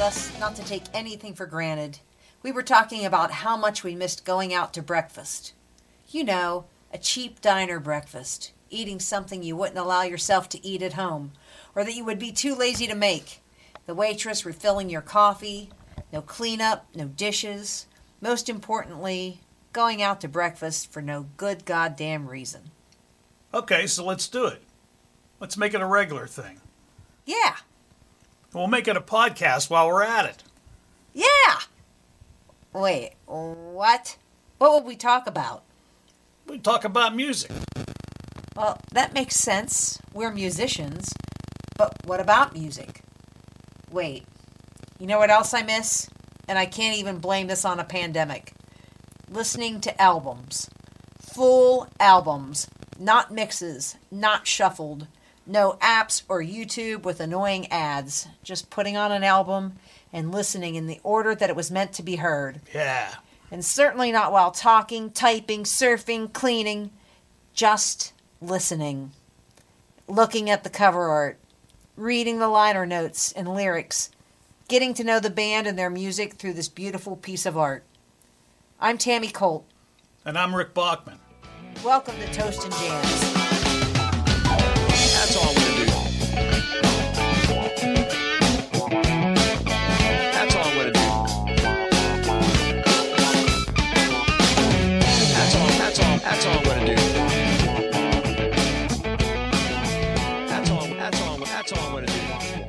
us not to take anything for granted. We were talking about how much we missed going out to breakfast. You know, a cheap diner breakfast, eating something you wouldn't allow yourself to eat at home, or that you would be too lazy to make. The waitress refilling your coffee, no cleanup, no dishes. Most importantly, going out to breakfast for no good goddamn reason. Okay, so let's do it. Let's make it a regular thing. Yeah, We'll make it a podcast while we're at it. yeah! Wait, what? What would we talk about? We talk about music. Well, that makes sense. We're musicians. But what about music? Wait, you know what else I miss? And I can't even blame this on a pandemic. Listening to albums. Full albums. Not mixes, not shuffled. No apps or YouTube with annoying ads. Just putting on an album and listening in the order that it was meant to be heard. Yeah. And certainly not while talking, typing, surfing, cleaning. Just listening. Looking at the cover art. Reading the liner notes and lyrics. Getting to know the band and their music through this beautiful piece of art. I'm Tammy Colt. And I'm Rick Bachman. Welcome to Toast and Jams. Thank you.